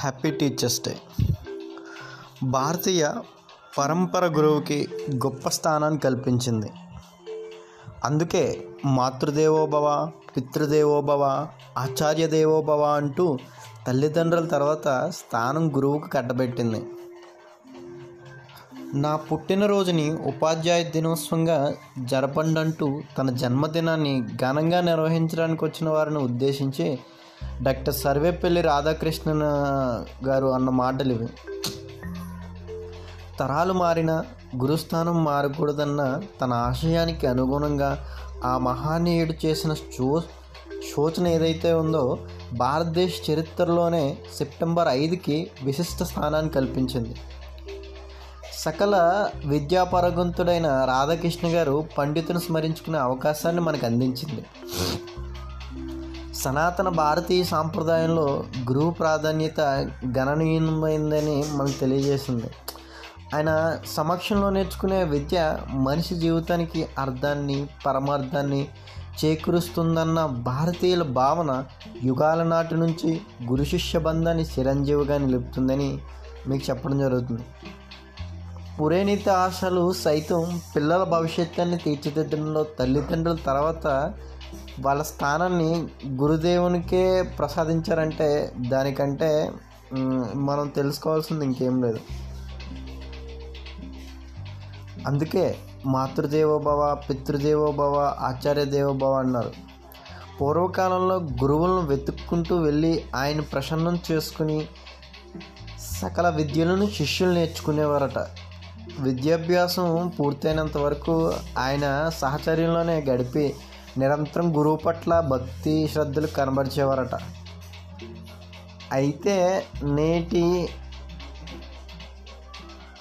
Happy teachers day భారతీయ పరంపర గురువుకి గొప్ప స్థానాన్ని కల్పించింది. అందుకే మాతృదేవోభవ పితృదేవోభవ ఆచార్య దేవోభవ అంటూ తల్లిదండ్రుల తర్వాత స్థానం గురువుకు కట్టబెట్టింది. నా పుట్టినరోజుని ఉపాధ్యాయ దినోత్సవంగా జరపండంటూ తన జన్మదినాన్ని ఘనంగా నిర్వహించడానికి వచ్చిన వారిని ఉద్దేశించి డాక్టర్ సర్వేపల్లి రాధాకృష్ణన్ గారు అన్న మాటలు ఇవి. తరాలు మారిన గురుస్థానం మారకూడదన్న తన ఆశయానికి అనుగుణంగా ఆ మహానీయుడు చేసిన చో శోచన ఏదైతే ఉందో భారతదేశ చరిత్రలోనే సెప్టెంబర్ ఐదుకి విశిష్ట స్థానాన్ని కల్పించింది. సకల విద్యాపరగంతుడైన రాధాకృష్ణ గారు పండితుని స్మరించుకునే అవకాశాన్ని మనకు అందించింది. సనాతన భారతీయ సాంప్రదాయంలో గురువు ప్రాధాన్యత గణనీయమైందని మనకు తెలియజేసింది. ఆయన సమక్షంలో నేర్చుకునే విద్య మనిషి జీవితానికి అర్థాన్ని పరమార్థాన్ని చేకూరుస్తుందన్న భారతీయుల భావన యుగాల నాటి నుంచి గురు శిష్య బంధాన్ని చిరంజీవిగా నిలుపుతుందని మీకు చెప్పడం జరుగుతుంది. పురేణిత ఆశలు సైతం పిల్లల భవిష్యత్తుని తీర్చిదిద్దడంలో తల్లిదండ్రుల తర్వాత వాళ్ళ స్థానాన్ని గురుదేవునికే ప్రసాదించారంటే దానికంటే మనం తెలుసుకోవాల్సింది ఇంకేం లేదు. అందుకే మాతృదేవోభవ పితృదేవోభవ ఆచార్య దేవోభవ అన్నారు. పూర్వకాలంలో గురువులను వెతుక్కుంటూ వెళ్ళి ఆయన ప్రసన్నం చేసుకుని సకల విద్యలను శిష్యులు నేర్చుకునేవారట. విద్యాభ్యాసం పూర్తయినంత వరకు ఆయన సహచర్యంలోనే గడిపి నిరంతరం గురువు పట్ల భక్తి శ్రద్ధలు కనబరిచేవారట. అయితే నేటి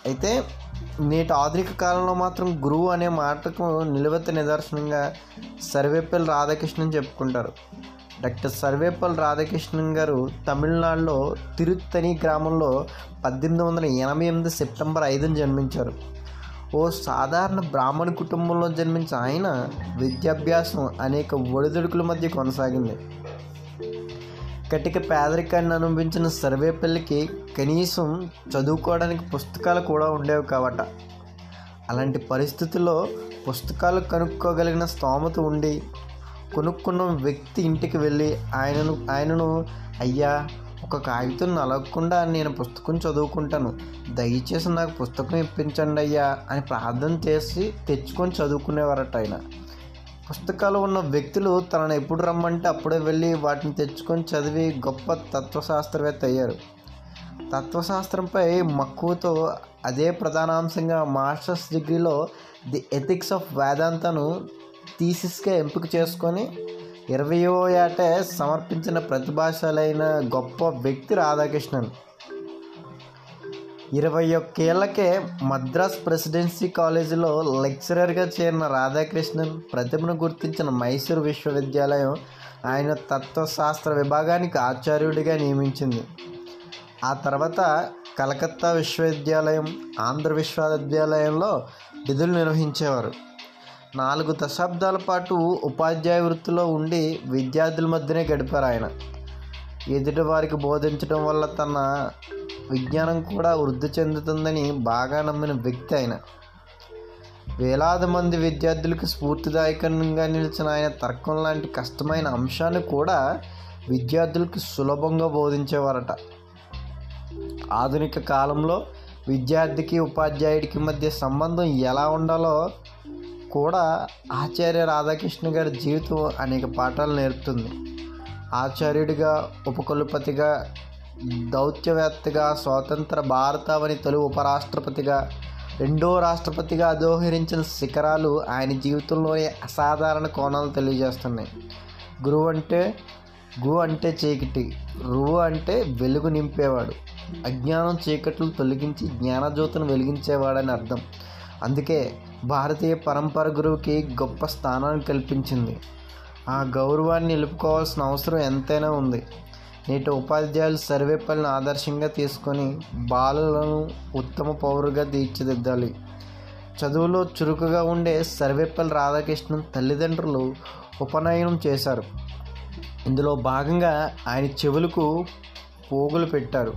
అయితే నేటి ఆధునిక కాలంలో మాత్రం గురువు అనే మాటకు నిలువెత్త నిదర్శనంగా సర్వేపల్లి రాధాకృష్ణన్ చెప్పుకుంటారు. డాక్టర్ సర్వేపల్లి రాధాకృష్ణన్ గారు తమిళనాడులో తిరుత్తని గ్రామంలో పద్దెనిమిది వందల ఎనభై ఎనిమిది సెప్టెంబర్ ఐదున జన్మించారు. ఓ సాధారణ బ్రాహ్మణ కుటుంబంలో జన్మించిన ఆయన విద్యాభ్యాసం అనేక ఒడిదుడుకుల మధ్య కొనసాగింది. కటిక పేదరికాన్ని అనుభవించిన సర్వేపల్లికి కనీసం చదువుకోవడానికి పుస్తకాలు కూడా ఉండేవి కాబట్ట అలాంటి పరిస్థితుల్లో పుస్తకాలు కనుక్కోగలిగిన స్తోమత ఉండి కొనుక్కున్న వ్యక్తి ఇంటికి వెళ్ళి ఆయనను ఆయనను అయ్యా ఒక కాగితం నలగకుండా నేను పుస్తకం చదువుకుంటాను. దయచేసి నాకు పుస్తకం ఇప్పించండి అయ్యా అని ప్రార్థన చేసి తెచ్చుకొని చదువుకునేవారట ఆయన. పుస్తకాలు ఉన్న వ్యక్తులు తనను ఎప్పుడు రమ్మంటే అప్పుడే వెళ్ళి వాటిని తెచ్చుకొని చదివి గొప్ప తత్వశాస్త్రవేత్త అయ్యారు. తత్వశాస్త్రంపై మక్కువతో అదే ప్రధానాంశంగా మాస్టర్స్ డిగ్రీలో ది ఎథిక్స్ ఆఫ్ వేదాంతను థీసిస్గా ఎంపిక చేసుకొని ఇరవయో ఏటే సమర్పించిన ప్రతిభాశాలైన గొప్ప వ్యక్తి రాధాకృష్ణన్. ఇరవై ఒక్కేళ్ళకే మద్రాస్ ప్రెసిడెన్సీ కాలేజీలో లెక్చరర్గా చేరిన రాధాకృష్ణన్ ప్రతిభను గుర్తించిన మైసూరు విశ్వవిద్యాలయం ఆయన తత్వశాస్త్ర విభాగానికి ఆచార్యుడిగా నియమించింది. ఆ తర్వాత కలకత్తా విశ్వవిద్యాలయం ఆంధ్ర విశ్వవిద్యాలయంలో విధులు నిర్వహించేవారు. నాలుగు దశాబ్దాల పాటు ఉపాధ్యాయ వృత్తిలో ఉండి విద్యార్థుల మధ్యనే గడిపారు ఆయన. ఎదుటి వారికి బోధించడం వల్ల తన విజ్ఞానం కూడా వృద్ధి చెందుతుందని బాగా నమ్మిన వ్యక్తి ఆయన. వేలాది మంది విద్యార్థులకు స్ఫూర్తిదాయకంగా నిలిచిన ఆయన తర్కం లాంటి కష్టమైన అంశాన్ని కూడా విద్యార్థులకు సులభంగా బోధించేవారట. ఆధునిక కాలంలో విద్యార్థికి ఉపాధ్యాయుడికి మధ్య సంబంధం ఎలా ఉండాలో కూడా ఆచార్య రాధాకృష్ణ గారి జీవితం అనేక పాఠాలు నేర్పుతుంది. ఆచార్యుడిగా ఉపకులపతిగా దౌత్యవేత్తగా స్వతంత్ర భారతావని తొలి ఉపరాష్ట్రపతిగా రెండో రాష్ట్రపతిగా అధోహరించిన శిఖరాలు ఆయన జీవితంలోని అసాధారణ కోణాలు తెలియజేస్తున్నాయి. గురువు అంటే గు అంటే చీకటి రువు అంటే వెలుగు నింపేవాడు అజ్ఞానం చీకట్లు తొలగించి జ్ఞానజ్యోతిని వెలిగించేవాడని అర్థం. అందుకే భారతీయ పరంపర గురువుకి గొప్ప స్థానాన్ని కల్పించింది. ఆ గౌరవాన్ని నిలుపుకోవాల్సిన అవసరం ఎంతైనా ఉంది. నేటి ఉపాధ్యాయులు సర్వేపల్లిని ఆదర్శంగా తీసుకొని బాలలను ఉత్తమ పౌరుగా తీర్చిదిద్దాలి. చదువులో చురుకుగా ఉండే సర్వేపల్లి రాధాకృష్ణన్ తల్లిదండ్రులు ఉపనయనం చేశారు. ఇందులో భాగంగా ఆయన చెవులకు పోగులు పెట్టారు.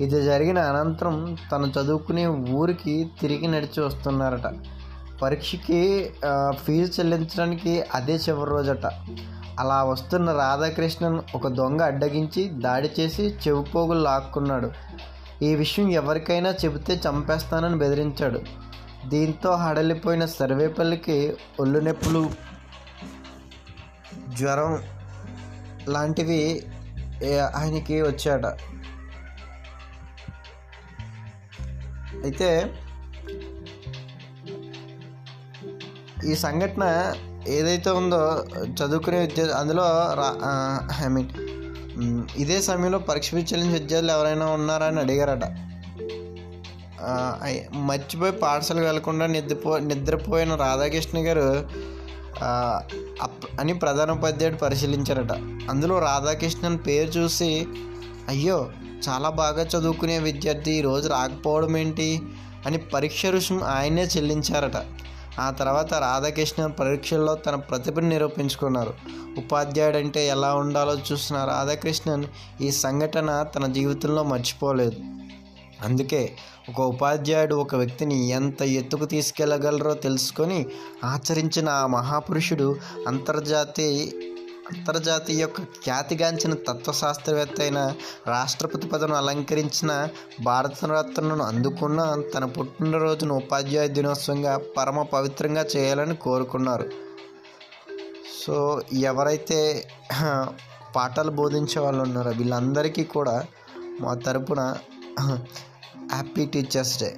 ఇది జరిగిన అనంతరం తను చదువుకునే ఊరికి తిరిగి నడిచి వస్తున్నారట. పరీక్షకి ఫీజు చెల్లించడానికి అదే చివరి రోజట. అలా వస్తున్న రాధాకృష్ణన్ ఒక దొంగ అడ్డగించి దాడి చేసి చెవిపోగులు లాక్కున్నాడు. ఈ విషయం ఎవరికైనా చెబితే చంపేస్తానని బెదిరించాడు. దీంతో హడలిపోయిన సర్వేపల్లికి ఒళ్ళు నొప్పులు జ్వరం లాంటివి ఆయనకి వచ్చాట అయితే ఈ సంఘటన ఏదైతే ఉందో చదువుకునే విద్యార్థి అందులో రా ఐ మీన్ ఇదే సమయంలో పరీక్ష చెల్లించే విద్యార్థులు ఎవరైనా ఉన్నారా అని అడిగారట. మర్చిపోయి పాఠశాల వెళ్ళకుండా నిద్రపో నిద్రపోయిన రాధాకృష్ణ గారు అప్- అని ప్రధానోపాధ్యాయుడు పరిశీలించారట. అందులో రాధాకృష్ణన్ పేరు చూసి అయ్యో చాలా బాగా చదువుకునే విద్యార్థి ఈరోజు రాకపోవడం ఏంటి? అని పరీక్ష రుసుము ఆయనే చెల్లించారట. ఆ తర్వాత రాధాకృష్ణన్ పరీక్షల్లో తన ప్రతిభను నిరూపించుకున్నారు. ఉపాధ్యాయుడు అంటే ఎలా ఉండాలో చూసిన రాధాకృష్ణన్ ఈ సంఘటన తన జీవితంలో మర్చిపోలేదు. అందుకే ఒక ఉపాధ్యాయుడు ఒక వ్యక్తిని ఎంత ఎత్తుకు తీసుకెళ్ళగలరో తెలుసుకొని ఆచరించిన ఆ మహాపురుషుడు అంతర్జాతీయ అంతర్జాతీయ యొక్క ఖ్యాతిగాంచిన తత్వశాస్త్రవేత్త అయిన రాష్ట్రపతి పదవిని అలంకరించిన భారతరత్నను అందుకున్న తన పుట్టినరోజును ఉపాధ్యాయ దినోత్సవంగా పరమ పవిత్రంగా చేయాలని కోరుకున్నారు. సో ఎవరైతే పాఠాలు బోధించే వాళ్ళు ఉన్నారో వీళ్ళందరికీ కూడా మా తరపున హ్యాపీ టీచర్స్ డే.